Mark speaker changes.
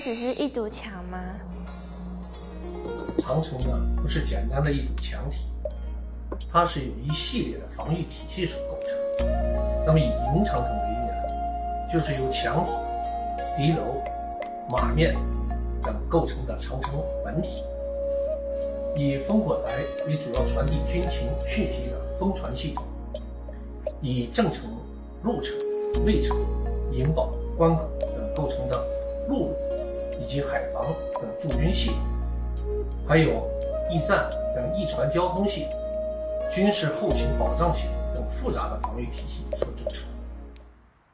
Speaker 1: 只是一堵墙吗？
Speaker 2: 长城呢，不是简单的一堵墙体，它是由一系列的防御体系所构成。那么以明长城为例呢，就是由墙体、敌楼、马面等构成的长城本体。以烽火台为主要传递军情讯息的风传系统，以正城、路城、卫城、银堡、关口等构成的陆路及海防等驻军系统，还有驿站等驿传交通系统、军事后勤保障系统等复杂的防御体系所组成。